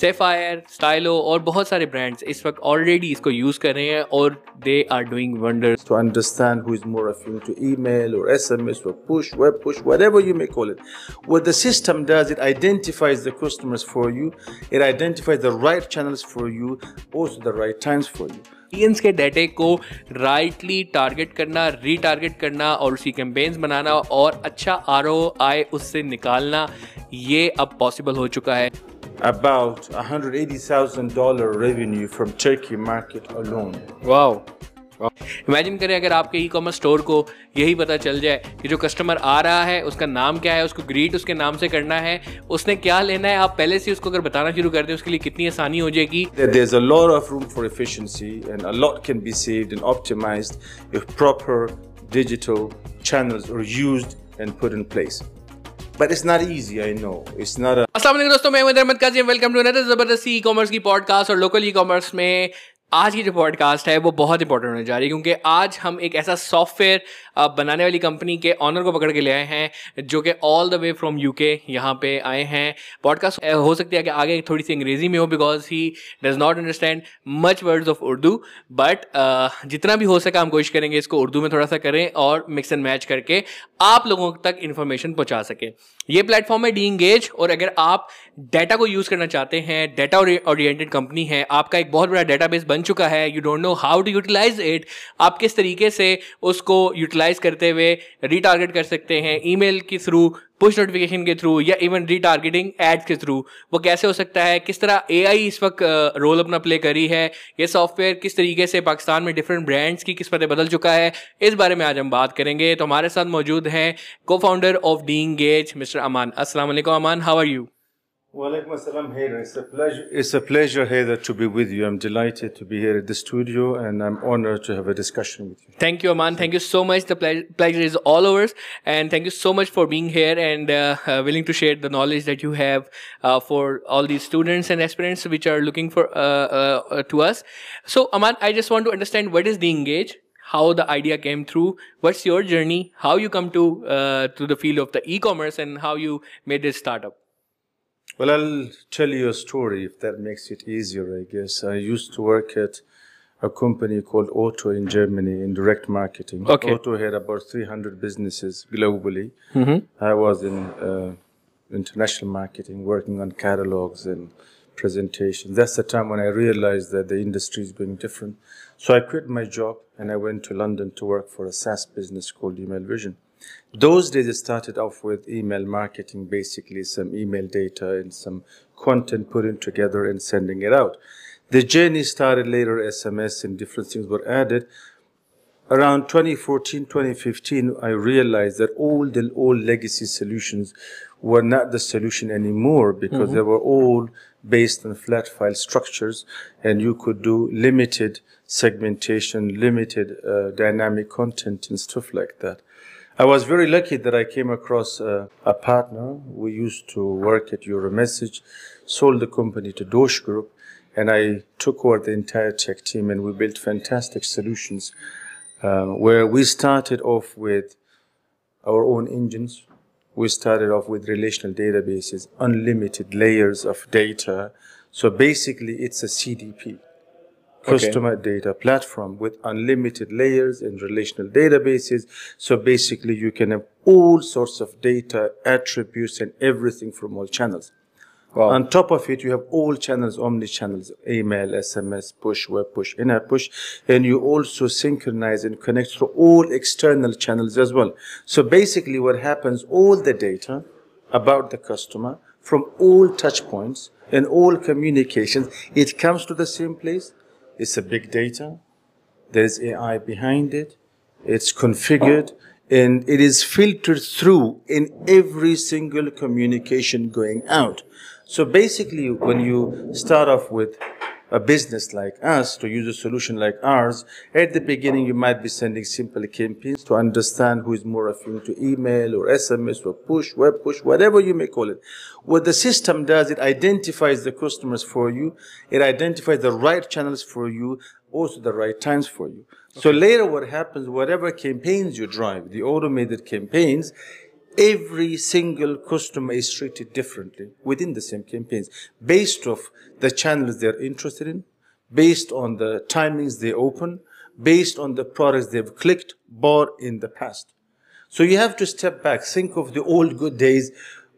Sapphire Stylo और बहुत सारे ब्रांड्स इस वक्त ऑलरेडी इसको यूज़ कर रहे हैं और they are doing wonders to understand who is more averse to email और एसएमएस और push web push whatever you may call it what the system does it identifies the customers for you it identifies the right channels for you also the right times for you audience के डेटे को rightly target करना retarget करना और उसकी campaigns बनाना और अच्छा R O आए उससे निकालना ये अब पॉसिबल हो चुका है। About $180,000 revenue from Turkey market alone. Wow imagine करें अगर आपके ई कॉमर्स स्टोर को यही पता चल जाए कि जो कस्टमर आ रहा है उसका नाम क्या है उसको ग्रीट उसके नाम से करना है उसने क्या लेना है आप पहले से उसको अगर बताना शुरू कर दें उसके लिए कितनी आसानी हो जाएगी There- There's a lot of room for efficiency and a lot can be saved and optimized if proper digital channels are used and put in place. But it's not easy I know it's not अस्सलाम वालेकुम दोस्तों, मैं Ahmed Kazi welcome to another ज़बरदस्ती e commerce की podcast और local e commerce में आज की जो पॉडकास्ट है, वो बहुत इंपॉर्टेंट होने जा रही है, क्योंकि आज हम एक ऐसा सॉफ्टवेयर बनाने वाली कंपनी के ऑनर को पकड़ के ले आए हैं, जो कि all the way from UK यहाँ पे आए हैं। पॉडकास्ट हो सकती है कि आगे थोड़ी सी अंग्रेज़ी में हो because he does not understand much words of Urdu but जितना भी हो सका हम कोशिश करेंगे इसको उर्दू में थोड़ा सा करें और मिक्स एंड मैच करके आप लोगों तक इन्फॉर्मेशन पहुँचा सकें। ये प्लेटफॉर्म है डी इंगेज और अगर आप डाटा को यूज़ करना चाहते हैं डाटा ओरिएंटेड कंपनी है, आपका एक बहुत बड़ा डाटाबेस बन चुका है you don't know how to utilise it आप किस तरीके से उसको यूटिलाइज करते हुए रीटारगेट कर सकते हैं ईमेल के थ्रू पुश नोटिफिकेशन के थ्रू या इवन रीटारगेटिंग एड्स के थ्रू वो कैसे हो सकता है? किस तरह एआई इस वक्त रोल अपना प्ले करी है? ये सॉफ्टवेयर किस तरीके से पाकिस्तान में डिफरेंट ब्रांड्स की किस्मतें बदल चुका है? इस बारे में आज हम बात करेंगे। तो हमारे साथ मौजूद हैं cofounder of Dengage mister Aman वालेकुम अमान how are you Walaikum assalam, Haider. It's a pleasure. It's a pleasure, Haider, to be with you. I'm delighted to be here at the studio, and I'm honored to have a discussion with you. Thank you, Aman. Thank you so much. The ple- pleasure is all ours. And thank you so much for being here and uh, uh, willing to share the knowledge that you have uh, for all these students and aspirants which are looking for uh, uh, uh, to us. So, Aman, I just want to understand what is DEngage, how the idea came through, what's your journey, how you come to uh, to the field of the e-commerce, and how you made this startup. Well, I'll tell you a story if that makes it easier, I guess. I used to work at a company called Otto in Germany in direct marketing. Okay. Otto had about 300 businesses globally. Hmm. I was in uh, international marketing, working on catalogs and presentations. That's the time when I realized that the industry is going different. So I quit my job and I went to London to work for a SaaS business called Email Vision. Those days it started off with email marketing, basically some email data and some content putting together and sending it out. The journey started later, SMS and different things were added. Around 2014, 2015, I realized that all the old legacy solutions were not the solution anymore because they were all based on flat file structures and you could do limited segmentation, limited uh, dynamic content and stuff like that. I was very lucky that I came across uh, a partner. We used to work at Euromessage, sold the company to Dosh Group, and I took over the entire tech team and we built fantastic solutions um, where we started off with our own engines. We started off with relational databases, unlimited layers of data. So basically, it's a CDP customer data platform with unlimited layers and relational databases. So basically, you can have all sorts of data, attributes, and everything from all channels. On top of it, you have all channels, omni channels, email, SMS, push, web push, in-app push, and you also synchronize and connect through all external channels as well. So basically, what happens, all the data about the customer from all touch points and all communications, it comes to the same place. It's a big data. There's AI behind it. It's configured and it is filtered through in every single communication going out. So basically, when you start off with a business like us to use a solution like ours, at the beginning you might be sending simple campaigns to understand who is more affine to email or SMS or push, web push, whatever you may call it. What the system does, it identifies the customers for you, it identifies the right channels for you, also the right times for you. So later what happens, whatever campaigns you drive, the automated campaigns, every single customer is treated differently within the same campaigns based off the channels they're interested in, based on the timings they open, based on the products they've clicked, bought in the past. So you have to step back, think of the old good days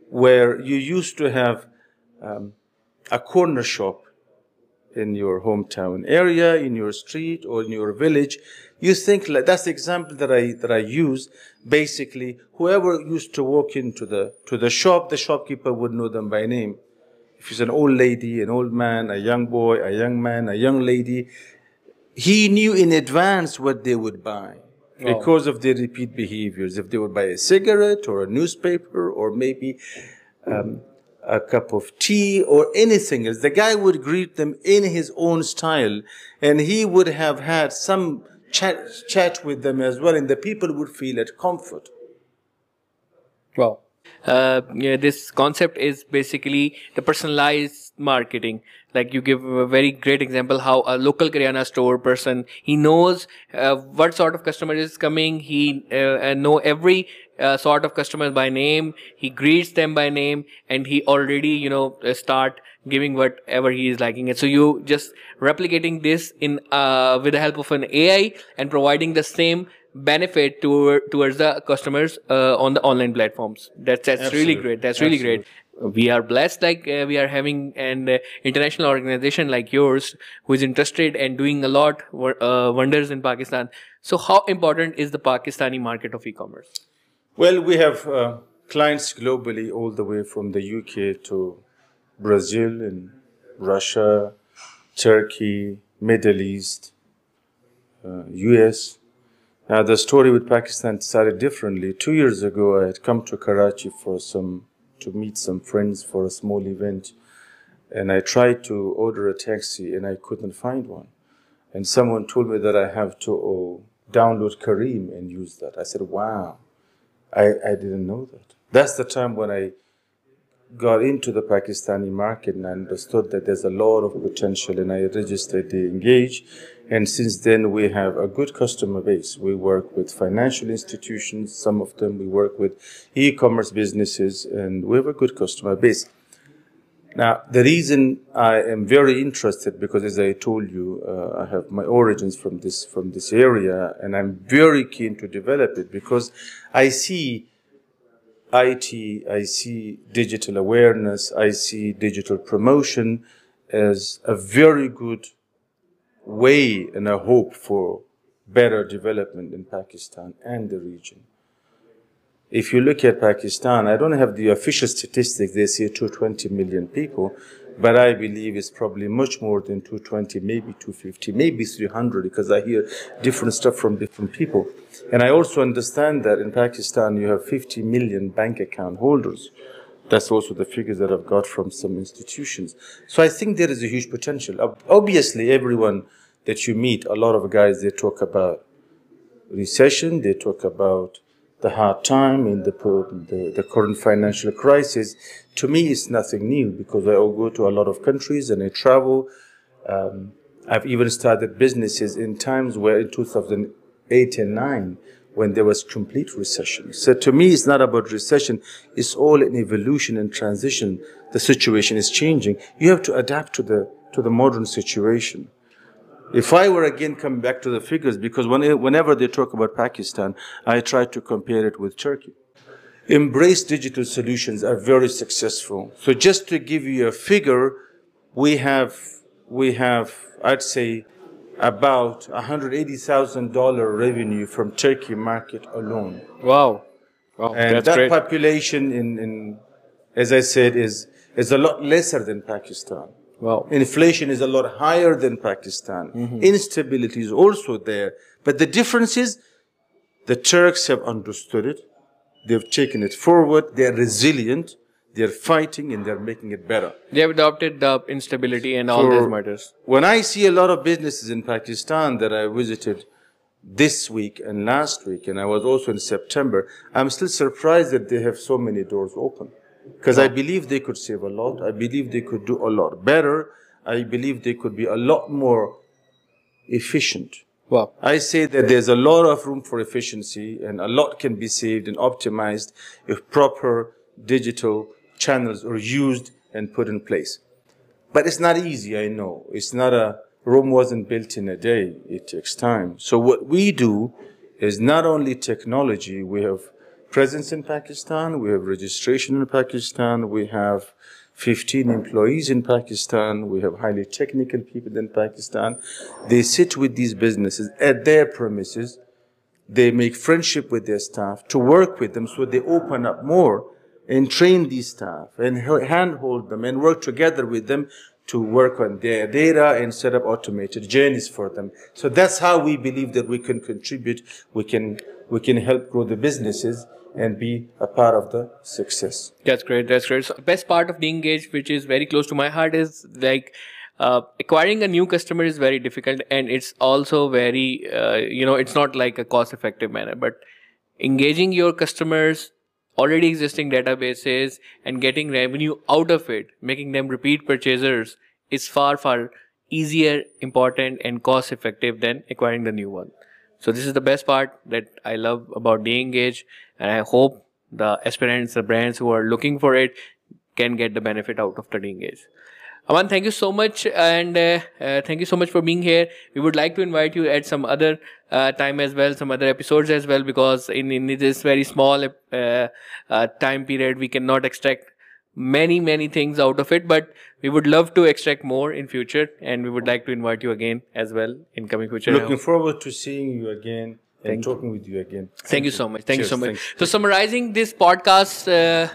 where you used to have um, a corner shop in your hometown area, in your street, or in your village. You think like that's the example that I that I use. Basically, whoever used to walk into the to the shop, the shopkeeper would know them by name. If it's an old lady, an old man, a young boy, a young man, a young lady, he knew in advance what they would buy because of their repeat behaviors. If they would buy a cigarette or a newspaper or maybe um, a cup of tea or anything else, the guy would greet them in his own style and he would have had some chat, chat with them as well and the people would feel at comfort. Wow. Uh, yeah, this concept is basically the personalized marketing like you give a very great example how a local Kirana store person he knows uh, what sort of customer is coming he uh, know every uh, sort of customers by name. He greets them by name and he already you know uh, start giving whatever he is liking it. So you just replicating this in uh, with the help of an ai and providing the same benefit to, towards the customers uh, on the online platforms. That's that's Absolutely. really great. That's really Absolutely. great we are blessed like uh, we are having an uh, international organization like yours who is interested and doing a lot uh, wonders in pakistan. So how important is the pakistani market of e-commerce well we have uh, clients globally all the way from the uk to brazil and russia turkey middle east us uh, now the story with pakistan started differently two years ago i had come to karachi for some to meet some friends for a small event. And I tried to order a taxi and I couldn't find one. And someone told me that I have to oh, download Careem and use that. I said, wow, I, I didn't know that. That's the time when I got into the Pakistani market and I understood that there's a lot of potential and I registered DEngage. And since then, we have a good customer base. We work with financial institutions, some of them we work with e-commerce businesses, and we have a good customer base. Now, the reason I am very interested, because as I told you, uh, I have my origins from this, from this area, and I'm very keen to develop it because I see IT, I see digital awareness, I see digital promotion as a very good way and a hope for better development in Pakistan and the region. If you look at Pakistan, I don't have the official statistics, they say 220 million people, but I believe it's probably much more than 220, maybe 250, maybe 300, because I hear different stuff from different people. And I also understand that in Pakistan you have 50 million bank account holders. That's also the figures that I've got from some institutions. So I think there is a huge potential. Obviously, everyone that you meet, a lot of guys, they talk about recession, they talk about the hard time in the, the, the, current financial crisis, to me, it's nothing new because I go to a lot of countries and I travel. Um, I've even started businesses in times where in 2008 and 9, when there was complete recession. So to me, it's not about recession. It's all an evolution and transition. The situation is changing. You have to adapt to the, to the modern situation. If I were again coming back to the figures, because when, whenever they talk about Pakistan, I try to compare it with Turkey. Embrace digital solutions are very successful. So just to give you a figure, we have, we have, I'd say, about $180,000 revenue from Turkey market alone. Wow. Wow. And that great. population in, in, as I said, is, is a lot lesser than Pakistan. Wow. Inflation is a lot higher than Pakistan. Mm-hmm. Instability is also there. But the difference is the Turks have understood it. They've taken it forward. They're resilient. They're fighting and they're making it better. They have adopted the instability and all these matters. When I see a lot of businesses in Pakistan that I visited this week and last week, and I was also in September, I'm still surprised that they have so many doors open. Because I believe they could save a lot. I believe they could do a lot better. I believe they could be a lot more efficient Wow. I say that there's a lot of room for efficiency and a lot can be saved and optimized if proper digital channels are used and put in place. But it's not easy, I know. It's not a, Rome wasn't built in a day. It takes time. So what we do is not only technology, we have presence in Pakistan, we have registration in Pakistan, we have 15 employees in Pakistan. We have highly technical people in Pakistan. They sit with these businesses at their premises. They make friendship with their staff to work with them so they open up more and train these staff and handhold them and work together with them to work on their data and set up automated journeys for them. So that's how we believe that we can contribute. We can, we can help grow the businesses and be a part of the success. That's great. That's great. So best part of being engaged, which is very close to my heart, is like uh, acquiring a new customer is very difficult, and it's also very uh, you know it's not like a cost effective manner, but engaging your customers already existing databases and getting revenue out of it making them repeat purchasers is far far easier important and cost effective than acquiring the new one so this is the best part that I love about DEngage, and I hope the aspirants, the brands who are looking for it, can get the benefit out of the DEngage. Aman, thank you so much, and uh, uh, thank you so much for being here. We would like to invite you at some other uh, time as well, some other episodes as well, because in, in this very small uh, uh, time period, we cannot extract many many things out of it but we would love to extract more in future and we would like to invite you again as well in coming future looking forward to seeing you again and Thank talking you. with you again Thank, Thank you. you so much Thank Cheers. you so much so summarizing this podcast uh,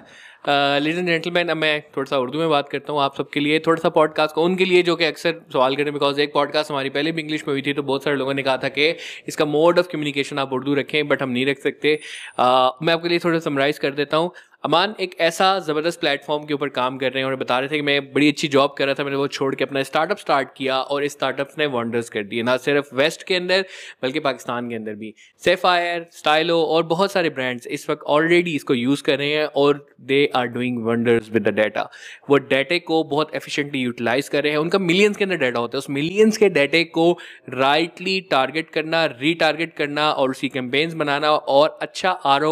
ladies and gentleman अब मैं थोड़ा सा उर्दू में बात करता हूँ आप सबके लिए थोड़ा सा पॉडकास्ट को उनके लिए जो कि अक्सर सवाल करें बिकॉज एक पॉडकास्ट हमारी पहले भी इंग्लिश में हुई थी तो बहुत सारे लोगों ने कहा था कि इसका मोड ऑफ कम्युनिकेशन आप उर्दू रखें बट हम नहीं रख सकते आ, मैं आपके लिए थोड़ा समराइज कर देता हूँ अमान एक ऐसा ज़बरदस्त प्लेटफॉर्म के ऊपर काम कर रहे हैं और बता रहे थे कि मैं बड़ी अच्छी जॉब कर रहा था, मैंने वो छोड़ के अपना स्टार्टअप स्टार्ट किया और इस स्टार्टअप्स ने वंडर्स कर दिए, ना सिर्फ़ वेस्ट के अंदर, बल्कि पाकिस्तान के अंदर भी। सेफायर स्टाइलो और बहुत सारे ब्रांड्स इस वक्त ऑलरेडी इसको यूज़ कर रहे हैं और they are doing wonders with the data वो डाटे को बहुत एफिशिएंटली यूटिलाइज कर रहे हैं। उनका मिलियंस के अंदर डाटा होता है। उस मिलियंस के डाटे को राइटली टारगेट करना रीटारगेट करना और उसकी कैंपेन्स बनाना और अच्छा आर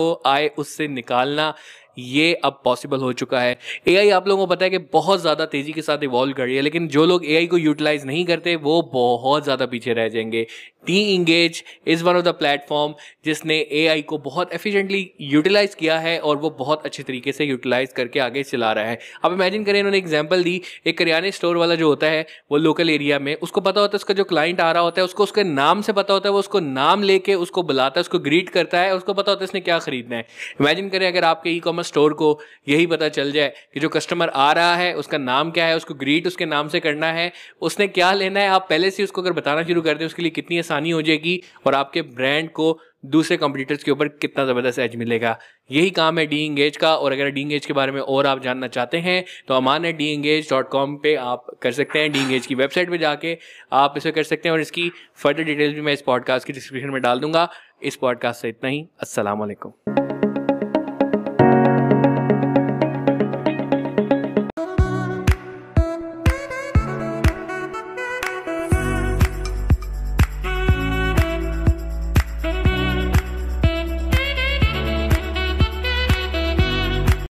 उससे निकालना ये अब पॉसिबल हो चुका है। एआई आप लोगों को पता है कि बहुत ज़्यादा तेज़ी के साथ इवॉल्व कर रही है, लेकिन जो लोग एआई को यूटिलाइज नहीं करते, वो बहुत ज़्यादा पीछे रह जाएँगे। Dengage is one of the platform जिसने एआई को बहुत एफिशिएंटली यूटिलाइज किया है और वो बहुत अच्छे तरीके से यूटिलाइज करके आगे चला रहा है। अब इमेजिन करें, इन्होंने एग्ज़ाम्पल दी, एक करियाने स्टोर वाला जो होता है, वो लोकल एरिया में, उसको पता होता है, उसका जो क्लाइंट आ रहा होता है, उसको उसके नाम से पता होता है, वो उसको नाम लेके उसको बुलाता है, उसको ग्रीट करता है, उसको पता होता है, इसने क्या खरीदना है। इमेजिन करें, अगर आपके ई कॉमर्स स्टोर को यही पता चल जाए कि जो कस्टमर आ रहा है, उसका नाम क्या है, उसको ग्रीट उसके नाम से करना है। उसने क्या लेना है, आप पहले से उसको अगर बताना शुरू कर दें, उसके लिए कितनी आसानी हो जाएगी और आपके ब्रांड को दूसरे कंपटीटर्स के ऊपर कितना ज़बरदस्त एज मिलेगा। यही काम है डी इंगेज का और अगर डी इंगेज के बारे में और आप जानना चाहते हैं तो अमान है डी इंगेज डॉट कॉम पर आप कर सकते हैं डी इंगेज की वेबसाइट पर जाके आप इसे कर सकते हैं और इसकी फर्दर डिटेल्स भी मैं इस पॉडकास्ट की डिस्क्रिप्शन में डाल दूँगा। इस पॉडकास्ट से इतना ही। असलकुम